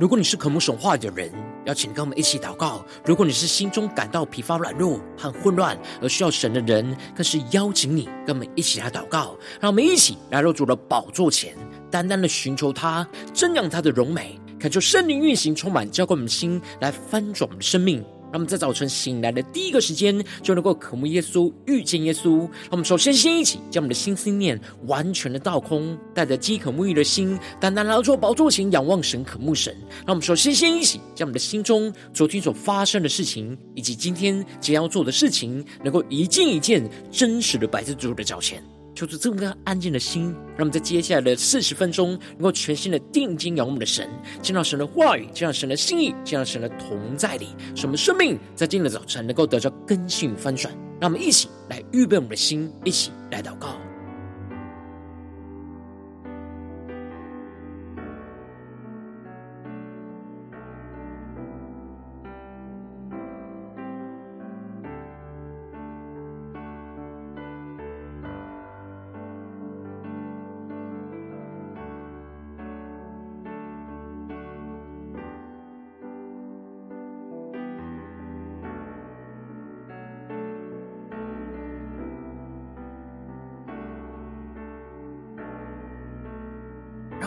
如果你是渴慕神话的人，邀请跟我们一起祷告；如果你是心中感到疲乏软弱和混乱而需要神的人，更是邀请你跟我们一起来祷告。让我们一起来到主的宝座前，单单的寻求他，瞻仰他的荣美，恳求圣灵运行，充满浇灌我们的心，来翻转我们的生命。让我们在早晨醒来的第一个时间，就能够渴慕耶稣、遇见耶稣。让我们首先先一起将我们的心思念完全的倒空，带着饥渴沐浴的心，单单来到宝座前仰望神、渴慕神。让我们首先先一起将我们的心中昨天所发生的事情，以及今天将要做的事情，能够一件一件真实的摆在主的脚前。求主这么个安静的心，让我们在接下来的四十分钟，能够全心的定睛仰望我们的神，见到神的话语，见到神的心意，见到神的同在里，使我们生命在今天的早晨能够得到更新翻转。让我们一起来预备我们的心，一起来祷告。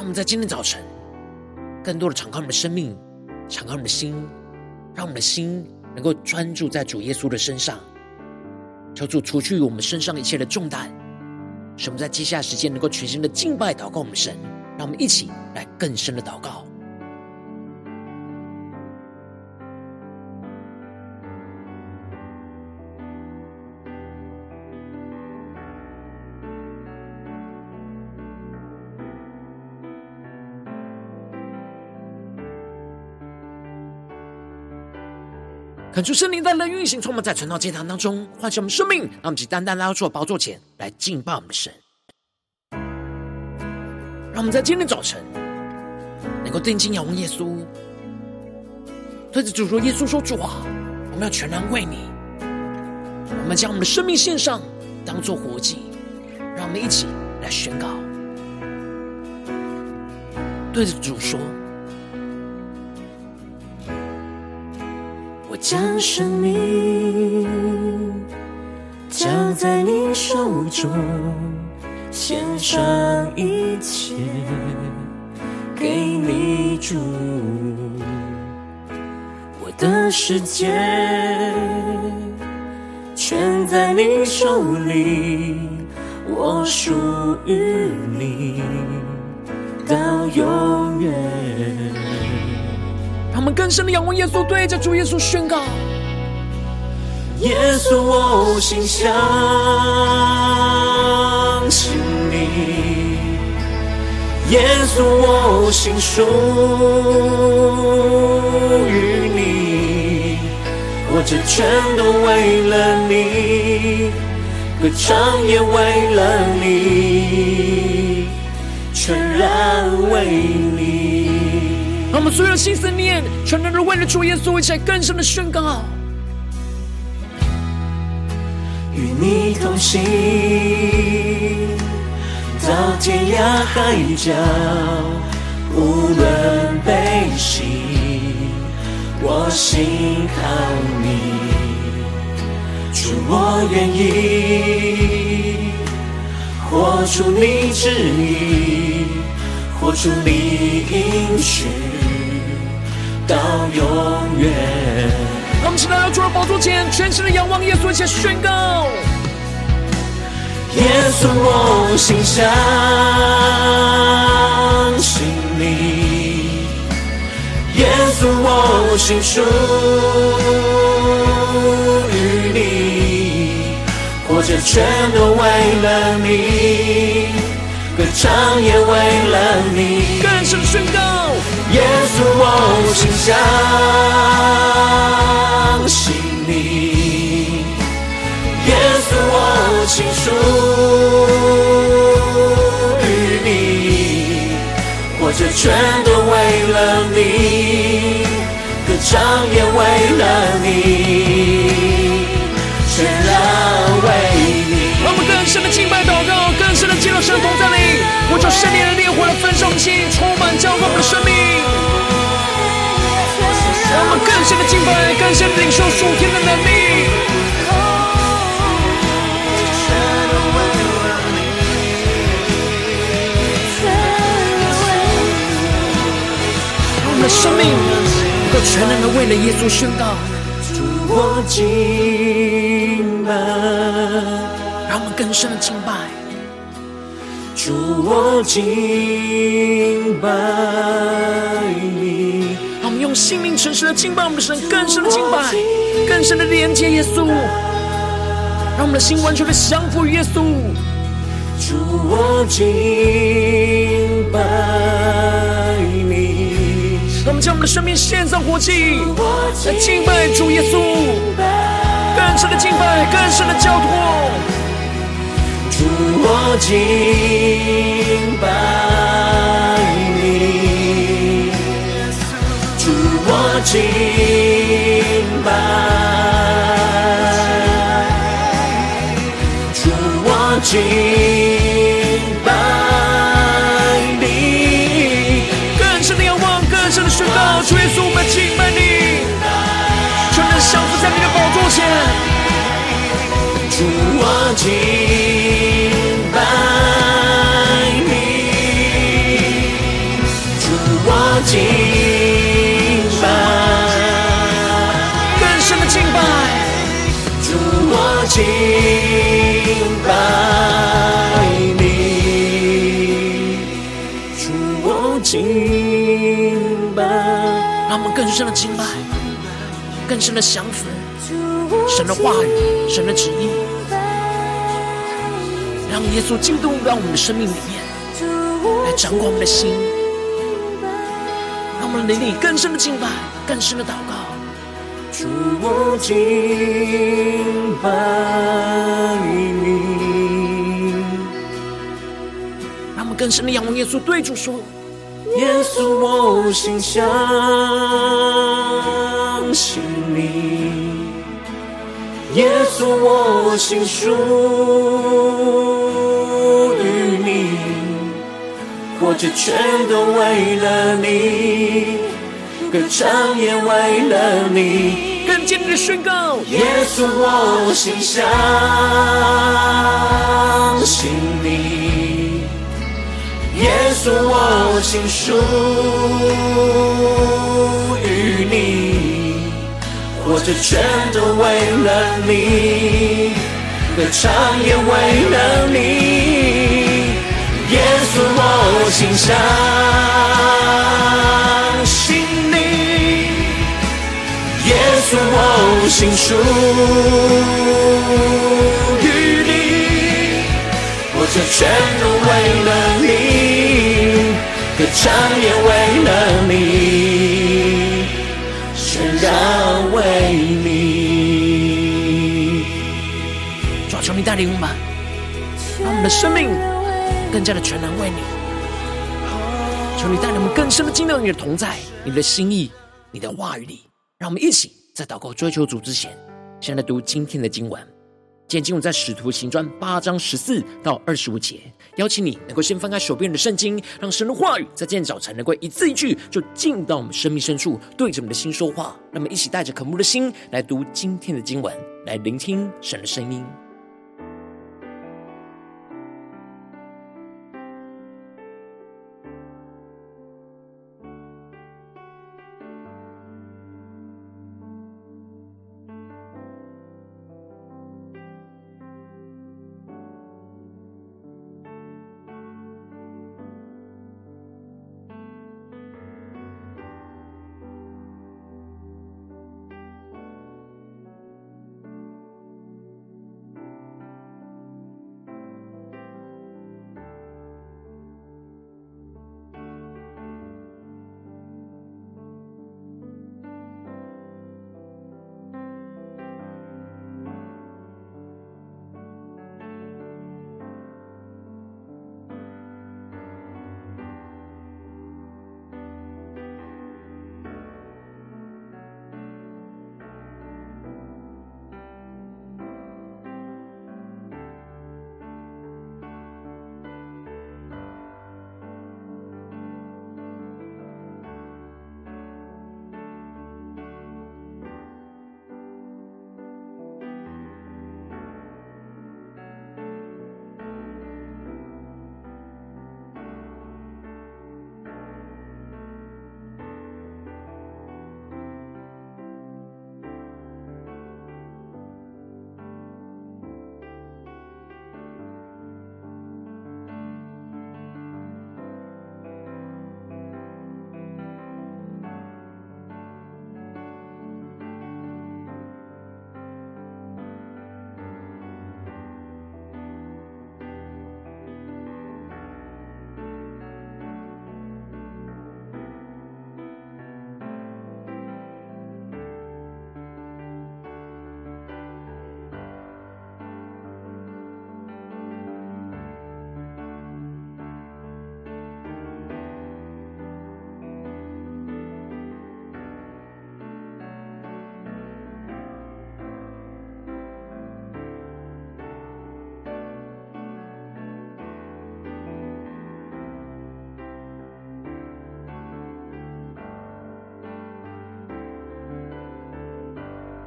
我们在今天早晨，更多的敞开我们的生命，敞开我们的心，让我们的心能够专注在主耶稣的身上，求主除去我们身上一切的重担，使我们在接下来时间能够全心的敬拜祷告我们神。让我们一起来更深的祷告。恳求圣灵在人运行，充满在晨祷祭坛当中，唤醒我们生命，让我们以单单来到主的宝座前来敬拜我们的神。让我们在今天早晨能够定睛仰望耶稣，对着主说：“耶稣说，主啊，我们要全然为你，我们将我们的生命献上，当做活祭。让我们一起来宣告，对着主说。”将生命交在你手中，献上一切给你主。我的世界全在你手里，我属于你到永远。他们更深的仰望耶稣，对着主耶稣宣告：耶稣，我心相信你；耶稣，我心属于你。我这全都为了你，歌唱也为了你，全然为你。我们所有的心思念，全都是为了主耶稣，一起来更深的宣告。与你同行，到天涯海角，无论悲喜，我心靠你。主，我愿意活出你旨意，活出你应许。到永远。让我们起来，要坐在宝座前，全心的仰望耶稣，一起宣告：耶稣，我心相信你；耶稣，我心属于你。活着全都为了你，歌唱也为了你。更深宣告。耶稣，我心相信你；耶稣，我心属于你。活着全都为了你，歌唱也为了你，全然为你。我们更深的敬拜祷告，更深的进入神同在里，我就圣灵的烈火来焚烧我们心，充满浇灌我们的生命。敬拜，更深领受属天的能力。我们的生命能够全然的为了耶稣宣告。主我敬拜，让我们更深的敬拜。主我敬拜你。让我们用心灵诚实的敬拜我们的神，更深的敬拜，更深的连接耶稣，让我们的心完全的降服于耶稣。主我敬拜你，让我们将我们的生命献上活祭，来敬拜主耶稣，更深的敬拜，更深的交托。主我敬拜敬拜，主我敬拜你，更深的仰望，更深的宣告，主耶稣，我们敬拜你，全然降服在你的宝座前。主我敬敬拜你，主我敬拜。让我们更深的敬拜，更深的降服神的话语，神的旨意，让耶稣进入到我们的生命里面，来掌管我们的心，让我们灵里更深的敬拜，更深的祷告。主我敬拜你，那么更深的仰望耶稣，对主说：耶稣，我心相信你。耶稣，我心属于你，活着全都为了你，歌唱也为了你。更坚定的宣告：耶稣，我心相信你。耶稣，我心属于你，活着全都为了你，歌唱也为了你。耶稣，我心相信你。耶稣，我心属于你，活着全都为了你，歌唱也为了你，全然为你。主啊，求你带领我们，让我们的生命更加的全然为你。求你带领我们更深的进到你的同在、你的心意、你的话语里。让我们一起在祷告追求主之前，先来读今天的经文。今天经文在使徒行传八章十四到二十五节。邀请你能够先翻开手边的圣经，让神的话语在今天早晨能够一字一句就进到我们生命深处，对着我们的心说话。那么一起带着渴慕的心来读今天的经文，来聆听神的声音。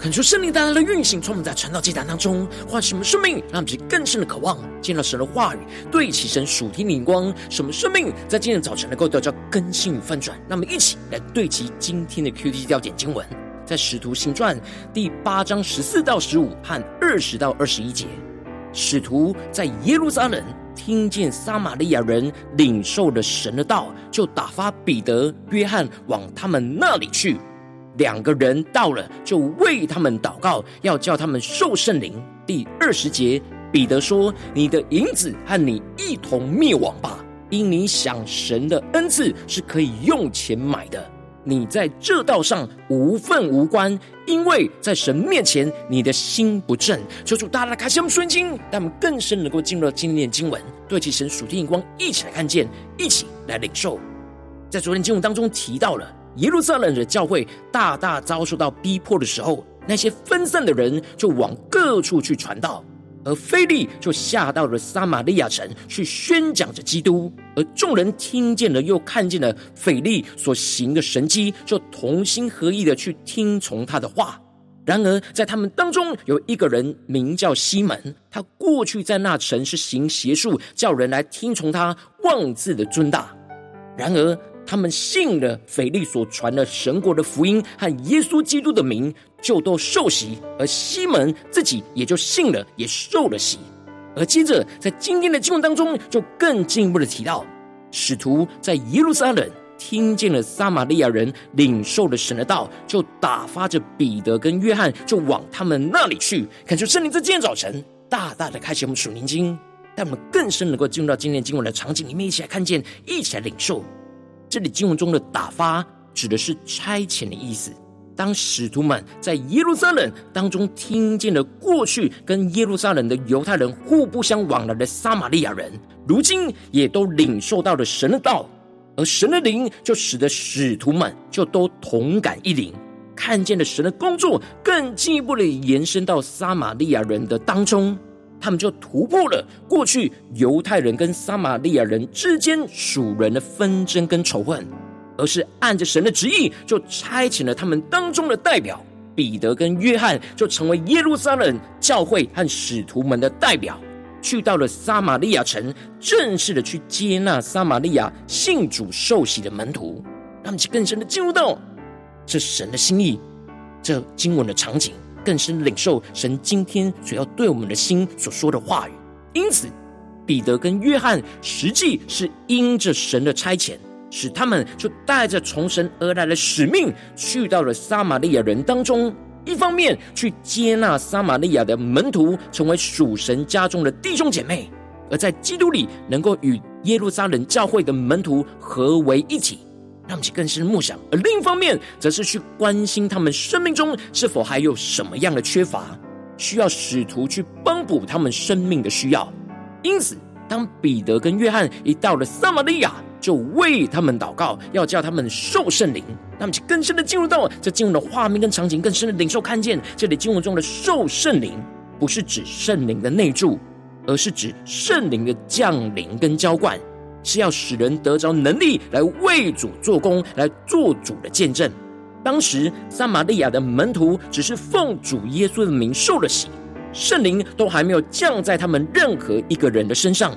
恳求圣灵带来的运行，充满在传道祭坛当中，唤醒我们生命，让我们更深的渴望见到神的话语，对齐神属天的灵光，使我们生命在今天早晨能够得到更新与翻转。那么一起来对齐今天的 QT 焦点经文，在使徒行传第八章十四到十五和二十到二十一节，使徒在耶路撒冷听见撒玛利亚人领受了神的道，就打发彼得、约翰往他们那里去。两个人到了，就为他们祷告，要叫他们受圣灵。第二十节，彼得说：“你的银子和你一同灭亡吧，因你想神的恩赐是可以用钱买的。你在这道上无分无关，因为在神面前你的心不正。”求主大大开启我们顺经，让我们更深能够进入到今天的经文，对齐神属天眼光，一起来看见，一起来领受。在昨天经文当中提到了。耶路撒冷的教会大大遭受到逼迫的时候，那些分散的人就往各处去传道，而腓利就下到了撒玛利亚城去宣讲着基督。而众人听见了，又看见了腓利所行的神迹，就同心合意的去听从他的话。然而，在他们当中有一个人名叫西门，他过去在那城是行邪术，叫人来听从他，妄自的尊大。然而，他们信了腓力所传的神国的福音和耶稣基督的名，就都受洗；而西门自己也就信了，也受了洗。而接着在今天的经文当中，就更进一步的提到，使徒在耶路撒冷听见了撒玛利亚人领受了神的道，就打发着彼得跟约翰，就往他们那里去。恳求圣灵在今天早晨大大的开启我们属灵经，让我们更深能够进入到今天经文的场景里面，一起来看见，一起来领受。这里经文中的打发指的是差遣的意思。当使徒们在耶路撒冷当中听见了过去跟耶路撒冷的犹太人互不相往来的撒玛利亚人，如今也都领受到了神的道，而神的灵就使得使徒们就都同感一灵，看见了神的工作更进一步的延伸到撒玛利亚人的当中。他们就突破了过去犹太人跟撒玛利亚人之间属人的纷争跟仇恨，而是按着神的旨意，就差遣了他们当中的代表彼得跟约翰，就成为耶路撒冷教会和使徒们的代表，去到了撒玛利亚城，正式的去接纳撒玛利亚信主受洗的门徒，让他们去更深的进入到这神的心意，这经文的场景。更深领受神今天所要对我们的心所说的话语，因此彼得跟约翰实际是因着神的差遣，使他们就带着从神而来的使命，去到了撒玛利亚人当中，一方面去接纳撒玛利亚的门徒，成为属神家中的弟兄姐妹，而在基督里能够与耶路撒冷教会的门徒合为一体。让我们更深的默想，而另一方面，则是去关心他们生命中是否还有什么样的缺乏，需要使徒去帮补他们生命的需要。因此，当彼得跟约翰一到了撒玛利亚，就为他们祷告，要叫他们受圣灵。让我们去更深的进入到这进入的画面跟场景，更深的领受看见这里经文中的受圣灵，不是指圣灵的内住，而是指圣灵的降临跟浇灌。是要使人得着能力来为主做工，来做主的见证。当时撒玛利亚的门徒只是奉主耶稣的名受了洗，圣灵都还没有降在他们任何一个人的身上。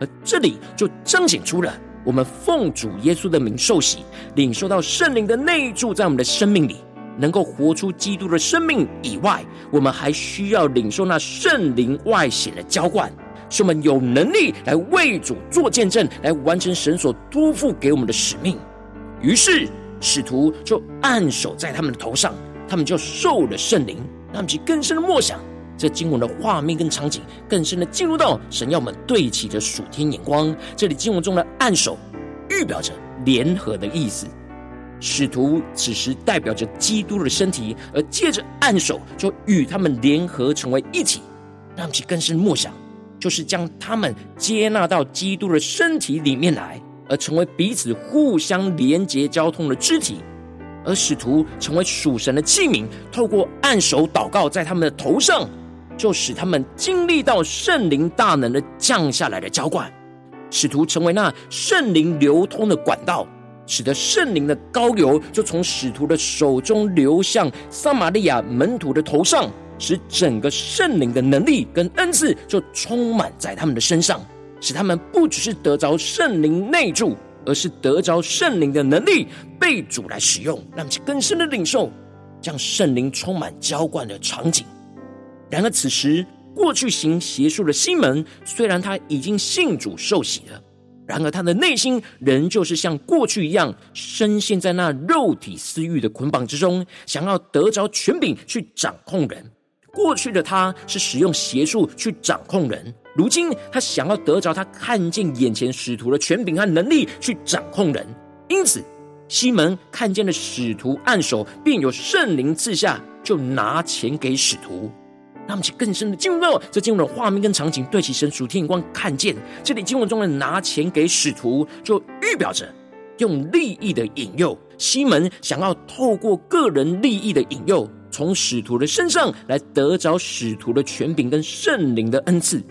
而这里就彰显出了我们奉主耶稣的名受洗，领受到圣灵的内住在我们的生命里，能够活出基督的生命以外，我们还需要领受那圣灵外显的浇灌。使我们有能力来为主做见证，来完成神所托付给我们的使命。于是使徒就按手在他们的头上，他们就受了圣灵。让他们去更深的默想这经文的画面跟场景，更深的进入到神要我们对齐的属天眼光。这里经文中的按手，预表着联合的意思。使徒此时代表着基督的身体，而借着按手，就与他们联合成为一体。让其更深默想。就是将他们接纳到基督的身体里面来，而成为彼此互相连接、交通的肢体，而使徒成为属神的器皿，透过按手祷告在他们的头上，就使他们经历到圣灵大能的降下来的浇灌，使徒成为那圣灵流通的管道，使得圣灵的膏油就从使徒的手中流向撒玛利亚门徒的头上，使整个圣灵的能力跟恩赐就充满在他们的身上，使他们不只是得着圣灵内住，而是得着圣灵的能力被主来使用，让其更深的领受，将圣灵充满浇灌的场景。然而此时，过去行邪术的西门，虽然他已经信主受洗了，然而他的内心仍旧是像过去一样，深陷在那肉体私欲的捆绑之中，想要得着权柄去掌控人。过去的他是使用邪术去掌控人，如今他想要得着他看见眼前使徒的权柄和能力去掌控人。因此，西门看见了使徒按手，便有圣灵赐下，就拿钱给使徒。让我们去更深的进入到这经文的画面跟场景，对齐神属天光，看见这里经文中的拿钱给使徒，就预表着用利益的引诱。西门想要透过个人利益的引诱，从使徒的身上来得着使徒的权柄跟圣灵的恩赐。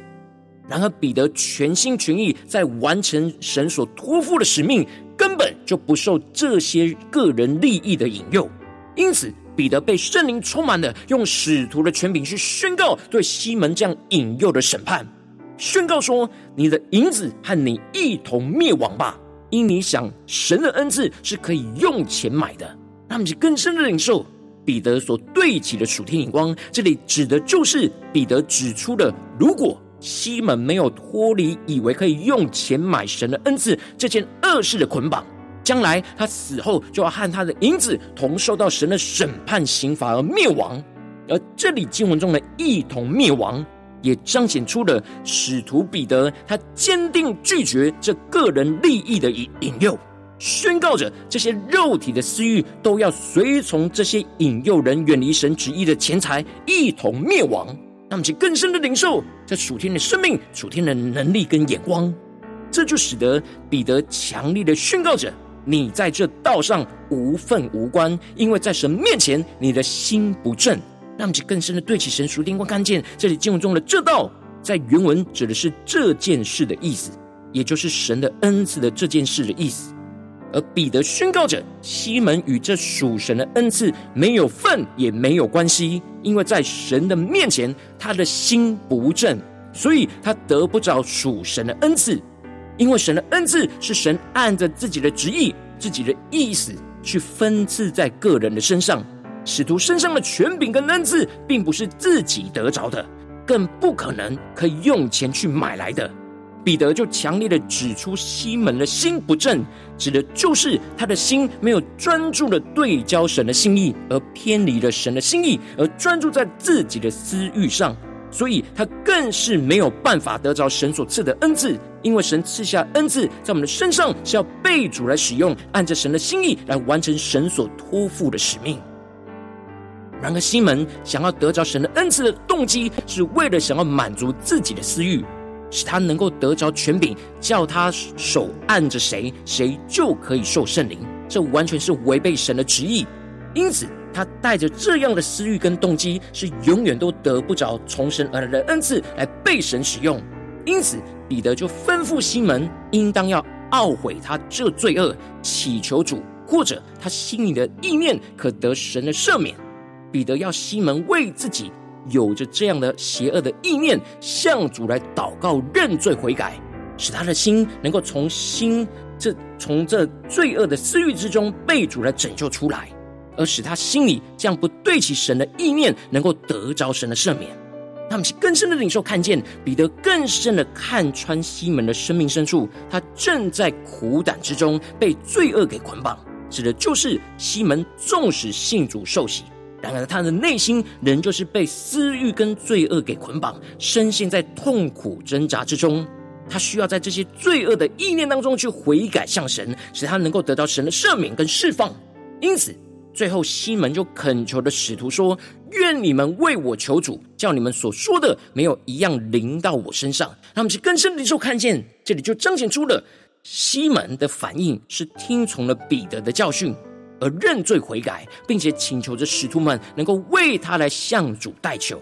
然而彼得全心全意在完成神所托付的使命，根本就不受这些个人利益的引诱，因此。彼得被圣灵充满了，用使徒的权柄去宣告对西门这样引诱的审判，宣告说：“你的银子和你一同灭亡吧！因你想神的恩赐是可以用钱买的。”他们是更深的领受彼得所对齐的属天眼光。这里指的就是彼得指出的，如果西门没有脱离以为可以用钱买神的恩赐这件恶事的捆绑。将来他死后就要和他的银子同受到神的审判刑罚而灭亡，而这里经文中的一同灭亡，也彰显出了使徒彼得他坚定拒绝这个人利益的引引诱，宣告着这些肉体的私欲都要随从这些引诱人远离神旨意的钱财一同灭亡。那么，其更深的领受这属天的生命、属天的能力跟眼光，这就使得彼得强力的宣告着。你在这道上无份无关，因为在神面前，你的心不正。让其更深的对起神属灵光，看见这里经文中的这道，在原文指的是这件事的意思，也就是神的恩赐的这件事的意思。而彼得宣告着，西门与这属神的恩赐没有份，也没有关系，因为在神的面前，他的心不正，所以他得不着属神的恩赐。因为神的恩赐是神按着自己的旨意、自己的意思去分赐在个人的身上。使徒身上的权柄跟恩赐，并不是自己得着的，更不可能可以用钱去买来的。彼得就强烈的指出西门的心不正，指的就是他的心没有专注的对焦神的心意，而偏离了神的心意，而专注在自己的私欲上。所以他更是没有办法得着神所赐的恩赐，因为神赐下恩赐在我们的身上是要被主来使用，按着神的心意来完成神所托付的使命。然而西门想要得着神的恩赐的动机，是为了想要满足自己的私欲，使他能够得着权柄，叫他手按着谁，谁就可以受圣灵。这完全是违背神的旨意，因此。他带着这样的私欲跟动机，是永远都得不着从神而来的恩赐来被神使用。因此，彼得就吩咐西门，应当要懊悔他这罪恶，祈求主，或者他心里的意念可得神的赦免。彼得要西门为自己有着这样的邪恶的意念，向主来祷告认罪悔改，使他的心能够从心这从这罪恶的私欲之中被主来拯救出来。而使他心里这样不对齐神的意念，能够得着神的赦免。他们是更深的领受，看见彼得更深的看穿西门的生命深处，他正在苦胆之中被罪恶给捆绑，指的就是西门纵使信主受洗，然而他的内心仍旧是被私欲跟罪恶给捆绑，深陷在痛苦挣扎之中。他需要在这些罪恶的意念当中去悔改向神，使他能够得到神的赦免跟释放。因此。最后，西门就恳求的使徒说：“愿你们为我求主，叫你们所说的没有一样临到我身上。”他们是更深的时候看见，这里就彰显出了西门的反应是听从了彼得的教训，而认罪悔改，并且请求着使徒们能够为他来向主代求，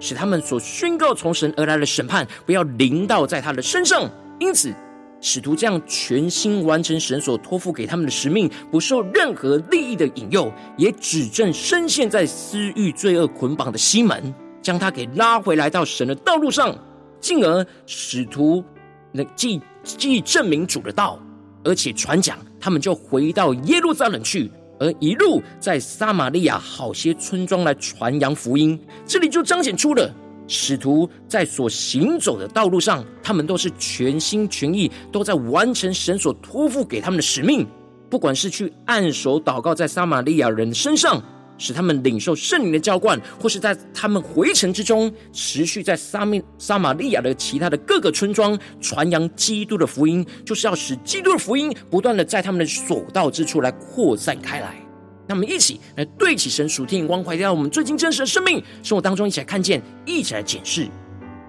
使他们所宣告从神而来的审判不要临到在他的身上。因此，使徒这样全心完成神所托付给他们的使命，不受任何利益的引诱，也指证深陷在私欲罪恶捆绑的西门，将他给拉回来到神的道路上，进而使徒那既既证明主的道，而且传讲，他们就回到耶路撒冷去，而一路在撒玛利亚好些村庄来传扬福音。这里就彰显出了。使徒在所行走的道路上，他们都是全心全意，都在完成神所托付给他们的使命。不管是去按手祷告在撒玛利亚人身上，使他们领受圣灵的浇灌，或是在他们回程之中，持续在撒面撒玛利亚的其他的各个村庄传扬基督的福音，就是要使基督的福音不断的在他们的所到之处来扩散开来。让我们一起来对起神属天眼光，回到我们最近真实的生命生活当中，一起来看见，一起来检视。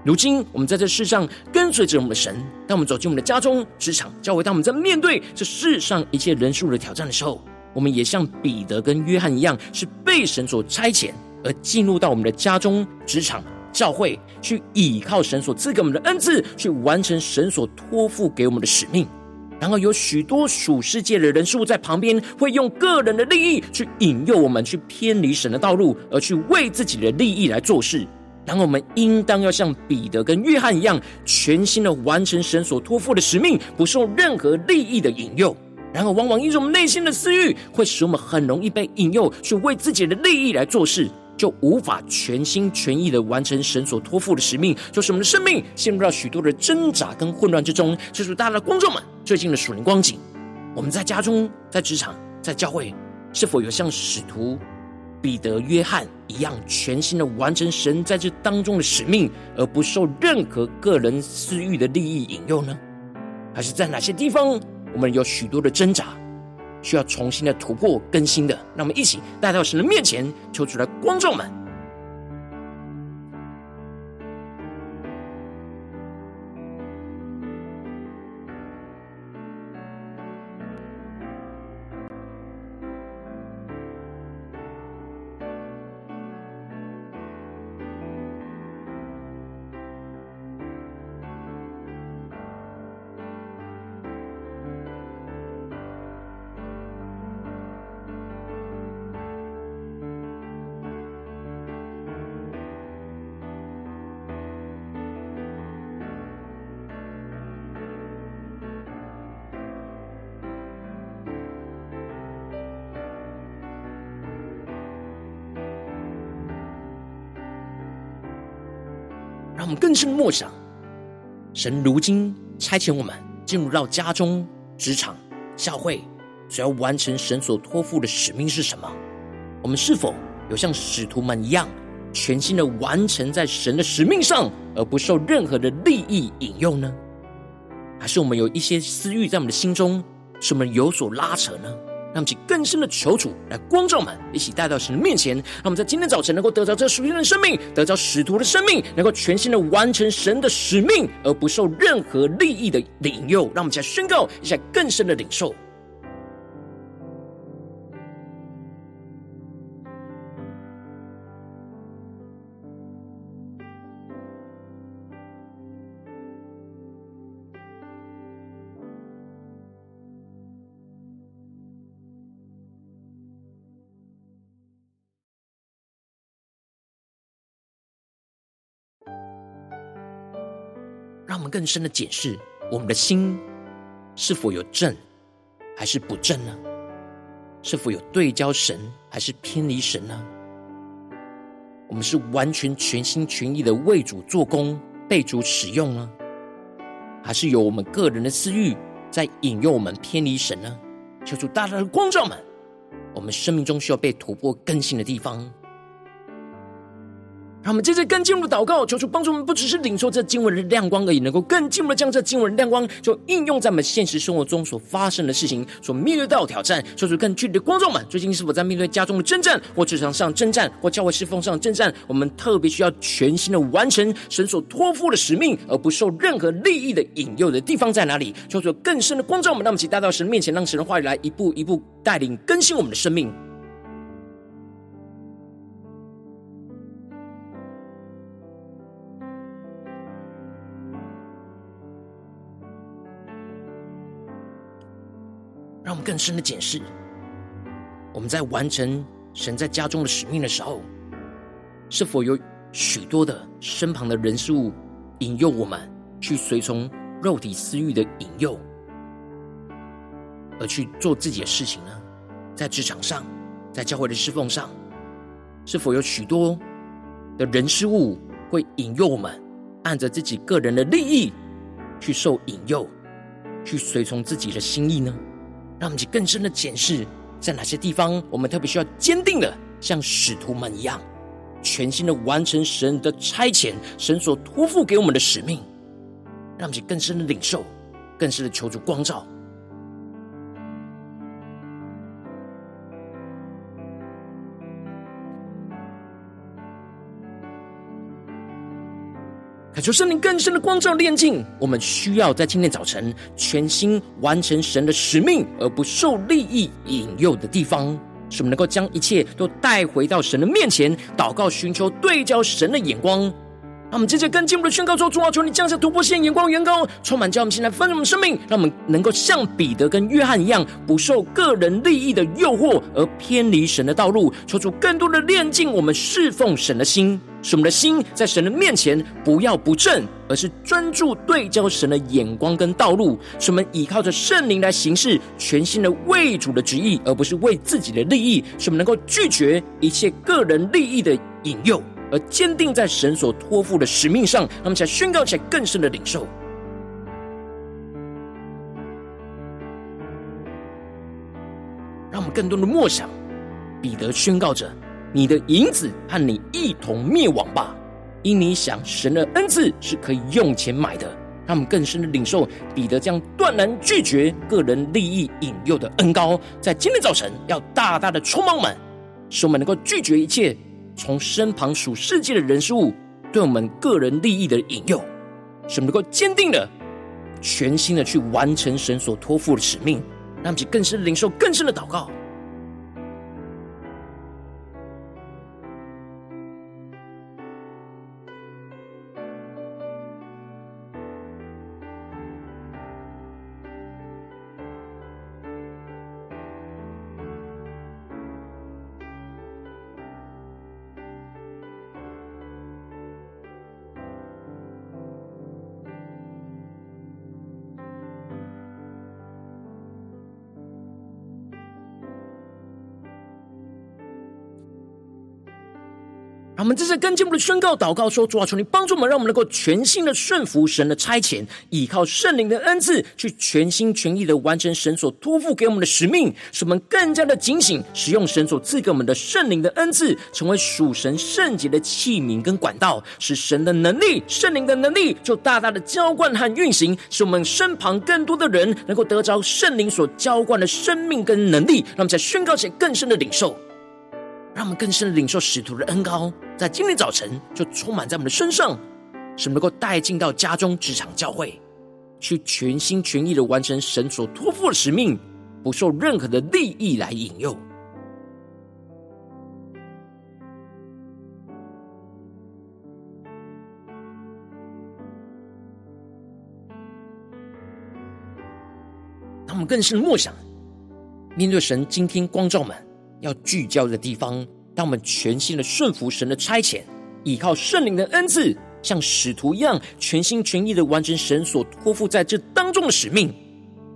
如今我们在这世上跟随着我们的神，当我们走进我们的家中、职场、教会，当我们在面对这世上一切人事物的挑战的时候，我们也像彼得跟约翰一样，是被神所差遣，而进入到我们的家中、职场、教会，去倚靠神所赐给我们的恩赐，去完成神所托付给我们的使命。然而，有许多属世界的人事物在旁边，会用个人的利益去引诱我们去偏离神的道路，而去为自己的利益来做事。然后，我们应当要像彼得跟约翰一样，全心的完成神所托付的使命，不受任何利益的引诱。然而，往往因着我们内心的私欲，会使我们很容易被引诱去为自己的利益来做事。就无法全心全意的完成神所托付的使命，就是我们的生命陷入到许多的挣扎跟混乱之中。这是大家的观众们最近的属灵光景，我们在家中、在职场、在教会，是否有像使徒彼得、约翰一样，全心的完成神在这当中的使命，而不受任何个人私欲的利益引诱呢？还是在哪些地方，我们有许多的挣扎？需要重新的突破更新的，让我们一起带到神的面前，求主来光照们。更深默想，神如今差遣我们进入到家中、职场、教会，所要完成神所托付的使命是什么？我们是否有像使徒们一样，全心的完成在神的使命上，而不受任何的利益引诱呢？还是我们有一些私欲在我们的心中，使我们有所拉扯呢？让我们去更深的求主来光照我们，一起带到神的面前。让我们在今天早晨能够得着这属天的生命，得着使徒的生命，能够全新的完成神的使命，而不受任何利益的引诱。让我们一起来宣告，一下更深的领受。更深的检视我们的心是否有正还是不正呢？是否有对焦神还是偏离神呢？我们是完全全心全意的为主做工，被主使用呢？还是有我们个人的私欲在引诱我们偏离神呢？求主大大的光照们，我们生命中需要被突破更新的地方。让我们接着更进入祷告，求主帮助我们，不只是领受这经文的亮光而已，能够更进一步的将这经文的亮光，就应用在我们现实生活中所发生的事情，所面对到的挑战。求主更具体的光照们，最近是否在面对家中的征战，或职场上征战，或教会侍奉上征战？我们特别需要全心的完成神所托付的使命，而不受任何利益的引诱的地方在哪里？求主更深的光照我们，让我们一起带到神面前，让神的话语来一步一步带领更新我们的生命。更深的检视，我们在完成神在家中的使命的时候，是否有许多的身旁的人事物引诱我们去随从肉体私欲的引诱，而去做自己的事情呢？在职场上，在教会的侍奉上，是否有许多的人事物会引诱我们按着自己个人的利益去受引诱，去随从自己的心意呢？让我们去更深的检视，在哪些地方我们特别需要坚定的，像使徒们一样，全心的完成神的差遣，神所托付给我们的使命。让我们去更深的领受，更深的求主光照。求圣灵更深的光照炼净，我们需要在今天早晨全心完成神的使命，而不受利益引诱的地方，使我们能够将一切都带回到神的面前，祷告寻求对焦神的眼光。那我们接着跟进一步的宣告说：主啊，求你降下突破性眼光，远高，充满叫我们现在丰盛的生命，让我们能够像彼得跟约翰一样，不受个人利益的诱惑而偏离神的道路，求主更多的炼净我们侍奉神的心，使我们的心在神的面前不要不正，而是专注对焦神的眼光跟道路，使我们依靠着圣灵来行事，全心的为主的旨意，而不是为自己的利益，使我们能够拒绝一切个人利益的引诱。而坚定在神所托付的使命上，他们才宣告起来更深的领受。让我们更多的默想，彼得宣告着：“你的银子和你一同灭亡吧，因你想神的恩赐是可以用钱买的。”让我们更深的领受彼得这样断然拒绝个人利益引诱的恩膏，在今天早晨要大大的充满我们，使我们能够拒绝一切。从身旁属世界的人事物对我们个人利益的引诱，使我们能够坚定的、全心的去完成神所托付的使命，让我们更深领受、更深的祷告。我们这次更进一步的宣告、祷告说：“主啊，求你帮助我们，让我们能够全心的顺服神的差遣，依靠圣灵的恩赐，去全心全意的完成神所托付给我们的使命，使我们更加的警醒，使用神所赐给我们的圣灵的恩赐，成为属神圣洁的器皿跟管道，使神的能力、圣灵的能力就大大的浇灌和运行，使我们身旁更多的人能够得着圣灵所浇灌的生命跟能力，让我们在宣告前更深的领受。”让我们更深的领受使徒的恩膏，在今天早晨就充满在我们的身上，使我们能够带进到家中、职场、教会，去全心全意的完成神所托付的使命，不受任何的利益来引诱。让我们更深的默想，面对神今天光照们。要聚焦的地方，当我们全心的顺服神的差遣，依靠圣灵的恩赐，像使徒一样全心全意的完成神所托付在这当中的使命，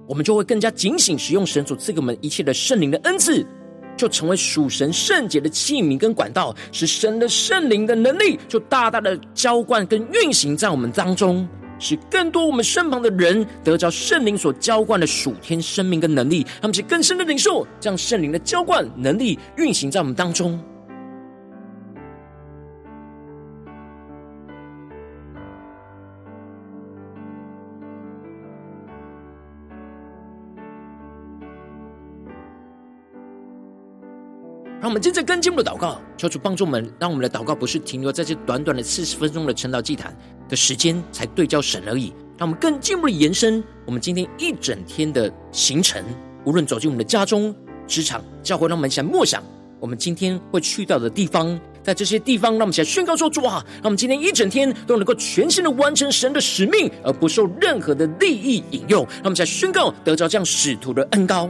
我们就会更加警醒，使用神所赐给我们一切的圣灵的恩赐，就成为属神圣洁的器皿跟管道，使神的圣灵的能力就大大的浇灌跟运行在我们当中。使更多我们身旁的人得着圣灵所浇灌的属天生命跟能力，他们是更深的领受，将圣灵的浇灌能力运行在我们当中。我们正在跟进我们的祷告，求主帮助我们，让我们的祷告不是停留在这短短的四十分钟的晨祷祭坛的时间才对焦神而已。让我们更进一步的延伸我们今天一整天的行程，无论走进我们的家中、职场、教会，让我们想默想我们今天会去到的地方，在这些地方，让我们想宣告说：主啊，让我们今天一整天都能够全心的完成神的使命，而不受任何的利益引诱。让我们想宣告得着这样使徒的恩膏。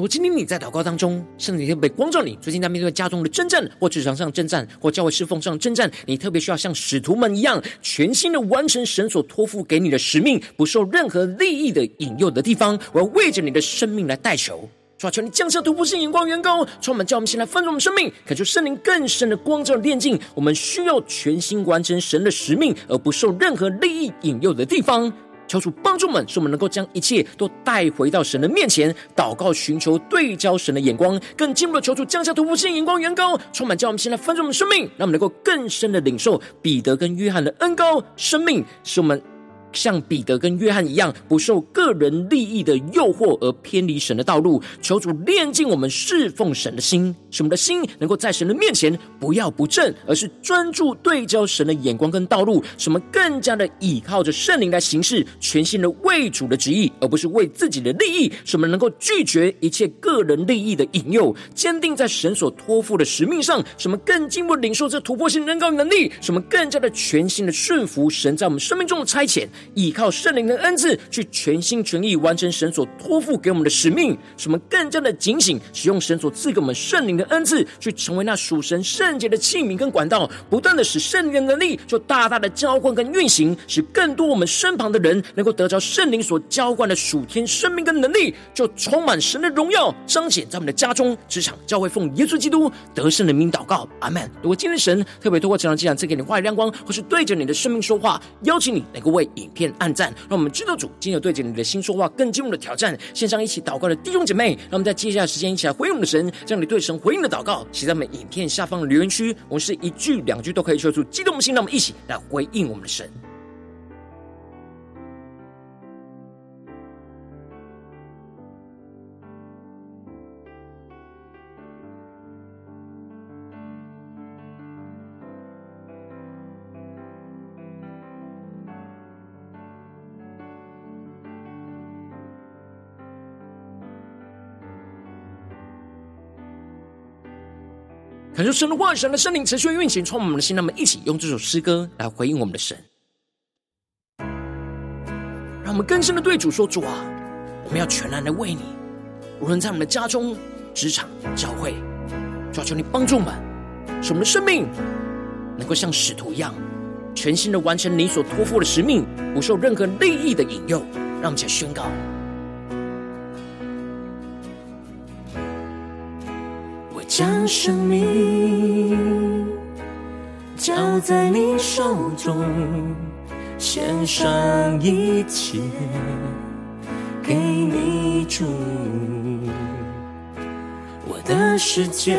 如果今天你在祷告当中，圣灵特别光照你，最近在面对家中的征战，或职场上征战，或教会侍奉上征战，你特别需要像使徒们一样，全心的完成神所托付给你的使命，不受任何利益的引诱的地方，我要为着你的生命来代求，主啊，求你降下突破性眼光，远高，充满叫我们先来分盛我们生命，感受圣灵更深的光照炼净，我们需要全心完成神的使命，而不受任何利益引诱的地方。求主帮助们，使我们能够将一切都带回到神的面前，祷告寻求对焦神的眼光，更进一步的求主降下突破性眼光，远高充满，叫我们现在分盛我们生命，让我们能够更深的领受彼得跟约翰的恩高生命，使我们。像彼得跟约翰一样，不受个人利益的诱惑而偏离神的道路，求主炼净我们侍奉神的心，使我们的心能够在神的面前不要不正，而是专注对焦神的眼光跟道路，使我们更加的倚靠着圣灵来行事，全心的为主的旨意，而不是为自己的利益，使我们能够拒绝一切个人利益的引诱，坚定在神所托付的使命上，使我们更进一步领受这突破性人高能力，使我们更加的全心的顺服神在我们生命中的差遣。依靠圣灵的恩赐，去全心全意完成神所托付给我们的使命，使我们更加的警醒，使用神所赐给我们圣灵的恩赐，去成为那属神圣洁的器皿跟管道，不断的使圣灵的能力就大大的浇灌跟运行，使更多我们身旁的人能够得着圣灵所浇灌的属天生命跟能力，就充满神的荣耀，彰显在我们的家中、职场、教会，奉耶稣基督得胜的名祷告，阿门。如果今天神特别透过这场讲坛赐给你话语亮光，或是对着你的生命说话，邀请你能够为片暗赞，让我们知道主今有对着你的心说话，更进入的挑战。线上一起祷告的弟兄姐妹，让我们在接下来时间一起来回应我们的神，将你对神回应的祷告写在我们影片下方的留言区。我们是一句两句都可以说出激动的心，让我们一起来回应我们的神。感受神的话语，神的圣灵持续运行，充满我们的心。那么一起用这首诗歌来回应我们的神，让我们更深的对主说：“主啊，我们要全然的为你，无论在我们的家中、职场、教会，主啊，求你帮助我们，使我们的生命能够像使徒一样，全心的完成你所托付的使命，不受任何利益的引诱。”让我们一起宣告。将生命交在你手中，献上一切给你主。我的世界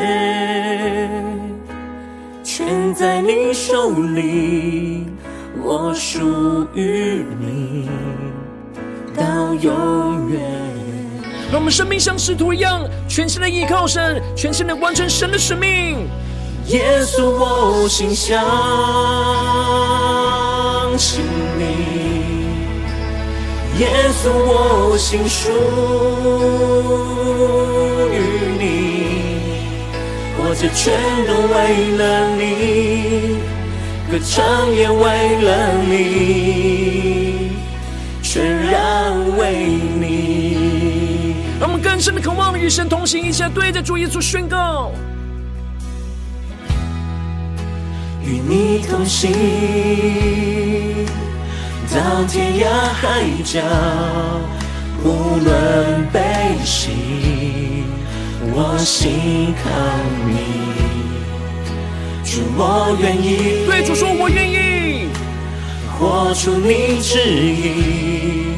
全在你手里，我属于你到永远。让我们生命像使徒一样，全心的依靠神，全心的完成神的使命。耶稣，我心相信你；耶稣，我心属于你。活着全都为了你，歌唱也为了你，全然为你。让我们更深的渴望与神同行，一起来对着主耶稣宣告：与你同行，到天涯海角，无论悲喜，我心靠你。主，我愿意，对主说，我愿意。活出你旨意，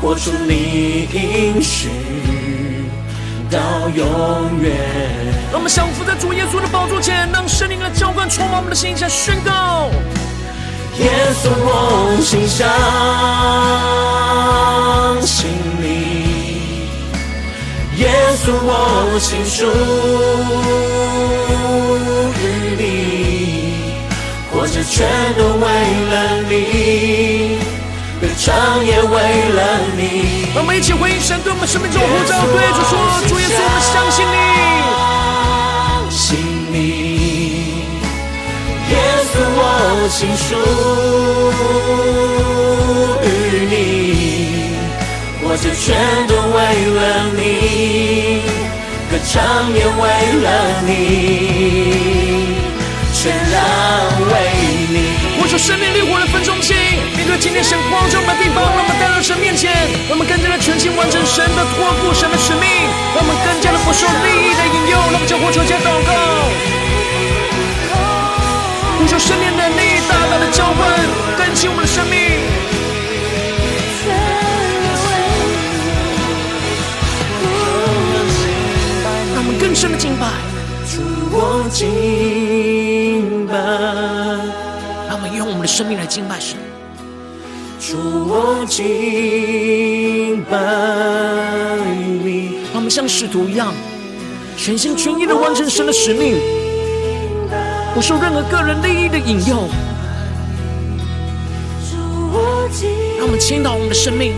活出你应许，到永远。让我们降服在主耶稣的宝座前，让圣灵来浇灌充满我们的心，下宣告：耶稣，我心相信你；耶稣，我心属于你。活着全都为了你，歌唱也为了你。让我们一起回应神对我们生命中呼召，对主说：主耶稣，我们相信你，相信你，耶稣，我心属于你，活着全都为了你，歌唱也为了你。全然为你。我说，生命烈火的分中心，面对今天神光照的地方，让我们带到神面前，让我们更加的全心完成神的托付，神的使命，让我们更加的不受利益的引诱，让我们将活出来祷告。呼求生命能力，大大的浇灌，更新我们的生命。让我们更深的敬拜。主我敬用我们的生命来敬拜神。主我敬拜你，让我们像使徒一样，全心全意的完成神的使命，不受任何个人利益的引诱。让我们倾倒我们的生命，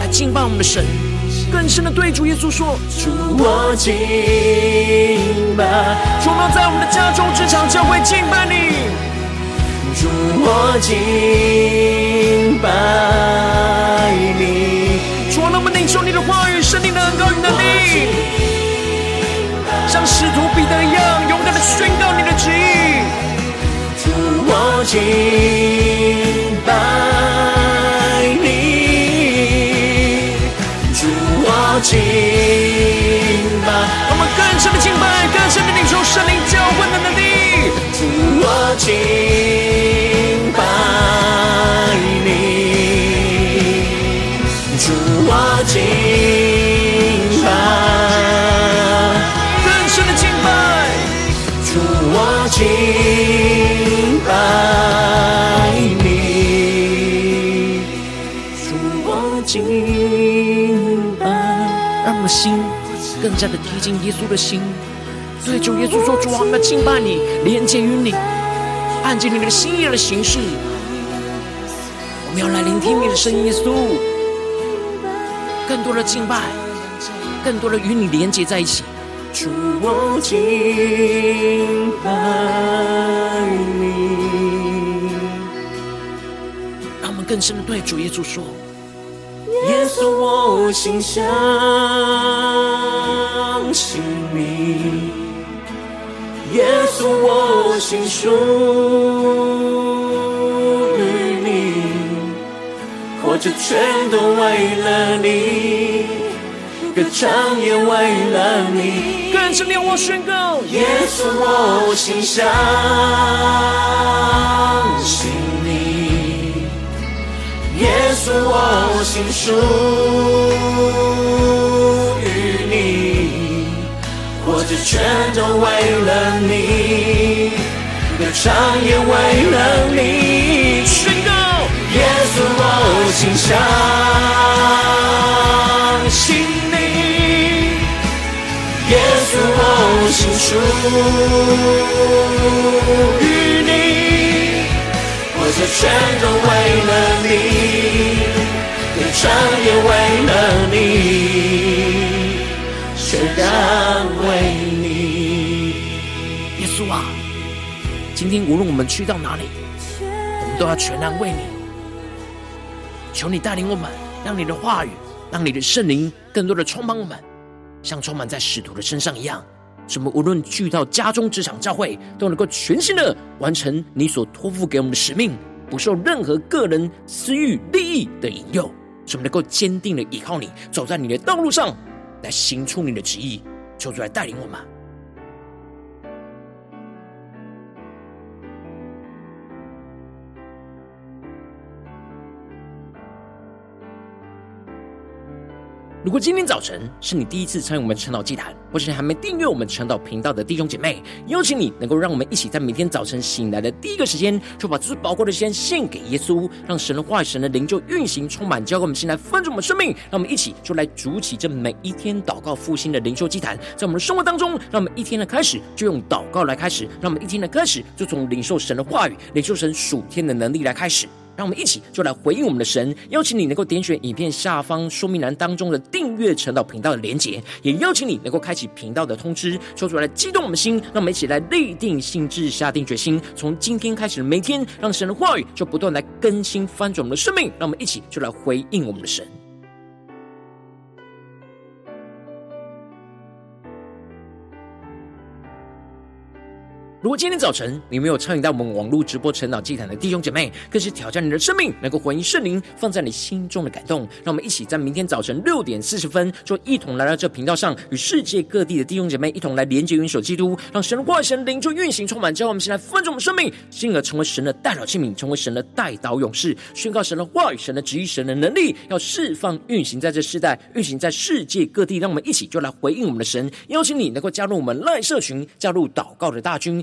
来敬拜我们的神。更深的对主耶稣说：主我敬拜，主我们要在我们的家中、职场、教会敬拜你。主我敬拜你，主我们领受你的话语、圣灵的恩膏与能力，像使徒彼得一样，勇敢的宣告你的旨意。主我敬拜你。主，我。敬拜，我们更深的敬拜，更深的领受圣灵浇灌的能力。主我敬主我敬拜，更深的敬拜，主我敬拜你，主我敬拜。让我们的心更加的贴近耶稣的心，对主耶稣说：“主啊，我们敬拜你，连接于你，按照你的心意的形式，我们要来聆听你的声音，耶稣。更多的敬拜，更多的与你连接在一起。主我敬拜你，让我们更深的对主耶稣说。”耶稣，我心相信你；耶稣，我心属活着全都为了你，歌唱也为了你。更深的我宣告：耶稣，我心相信你。耶稣，我心属于你，活着全都为了你，歌唱也为了你。相信你；耶稣，我心属于你。活着全都为了你，歌唱也为了你，全然为你。耶稣啊，今天无论我们去到哪里，我们都要全然为你。求你带领我们，让你的话语让你的圣灵更多的充满我们，像充满在使徒的身上一样，使我们无论去到家中、职场、教会，都能够全心的完成你所托付给我们的使命，不受任何个人私欲利益的引诱，使我们能够坚定的依靠你，走在你的道路上，来行出你的旨意，求主来带领我们。如果今天早晨是你第一次参与我们晨祷祭坛，或是还没订阅我们晨祷频道的弟兄姐妹，邀请你能够让我们一起在每天早晨醒来的第一个时间，就把最宝贵的时间献给耶稣，让神的话语、神的灵就运行充满，交给我们心来分盛我们生命。让我们一起就来筑起这每一天祷告复兴的灵修祭坛，在我们的生活当中，让我们一天的开始就用祷告来开始，让我们一天的开始就从领受神的话语、领受神属天的能力来开始。让我们一起就来回应我们的神，邀请你能够点选影片下方说明栏当中的订阅陈导频道的连结，也邀请你能够开启频道的通知，说出来激动我们的心，让我们一起来立定心志，下定决心，从今天开始的每天，让神的话语就不断来更新翻转我们的生命，让我们一起就来回应我们的神。如果今天早晨你没有参与到我们网络直播晨祷祭坛的弟兄姐妹，更是挑战你的生命，能够回应圣灵放在你心中的感动。让我们一起在明天早晨六点四十分，就一同来到这频道上，与世界各地的弟兄姐妹一同来连接、元首基督，让神的话语、神灵就运行充满，之后我们先来分盛我们生命，进而成为神的代祷器皿，成为神的代祷勇士，宣告神的话语、神的旨意、神的能力，要释放、运行在这世代，运行在世界各地。让我们一起就来回应我们的神，邀请你能够加入我们赖社群，加入祷告的大军。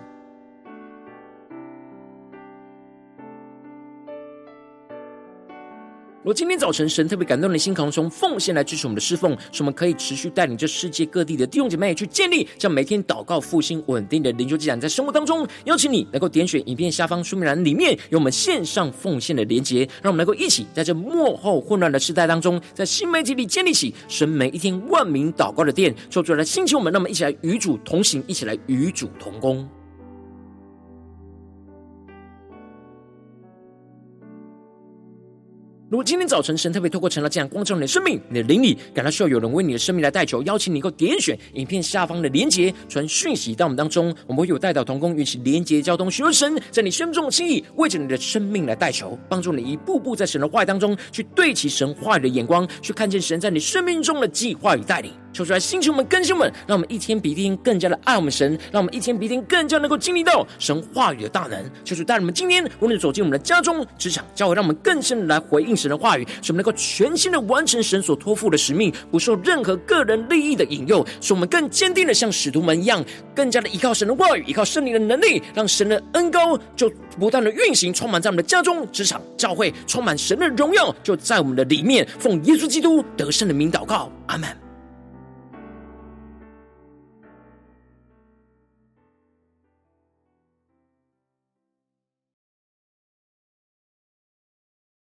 如今天早晨神特别感动你的心，可能从奉献来支持我们的侍奉，使我们可以持续带领这世界各地的弟兄姐妹去建立这样每天祷告复兴稳定的灵修祭坛，在生活当中，邀请你能够点选影片下方说明栏里面有我们线上奉献的连结，让我们能够一起在这幕后混乱的时代当中，在新媒体里建立起神每一天万名祷告的殿，做出来兴起我们，让我们一起来与主同行，一起来与主同工。如果今天早晨神特别透过成了这样光照你的生命，你的灵里感到需要有人为你的生命来代求，邀请你能够点选影片下方的连结，传讯息到我们当中，我们会有代祷同工与其连结交通，寻求神在你生命中的心意，为着你的生命来代求，帮助你一步步在神的话语当中去对齐神话语的眼光，去看见神在你生命中的计划与带领。求出来，星球们、更新们，让我们一天比一天更加的爱我们神，让我们一天比一天更加能够经历到神话语的大能。求主带领我们今天无论走进我们的家中、职场、教会，让我们更深的来回应神的话语，使我们能够全新的完成神所托付的使命，不受任何个人利益的引诱，使我们更坚定的像使徒们一样，更加的依靠神的话语，依靠圣灵的能力，让神的恩膏就不断的运行，充满在我们的家中、职场、教会，充满神的荣耀就在我们的里面。奉耶稣基督得胜的名祷告，阿门。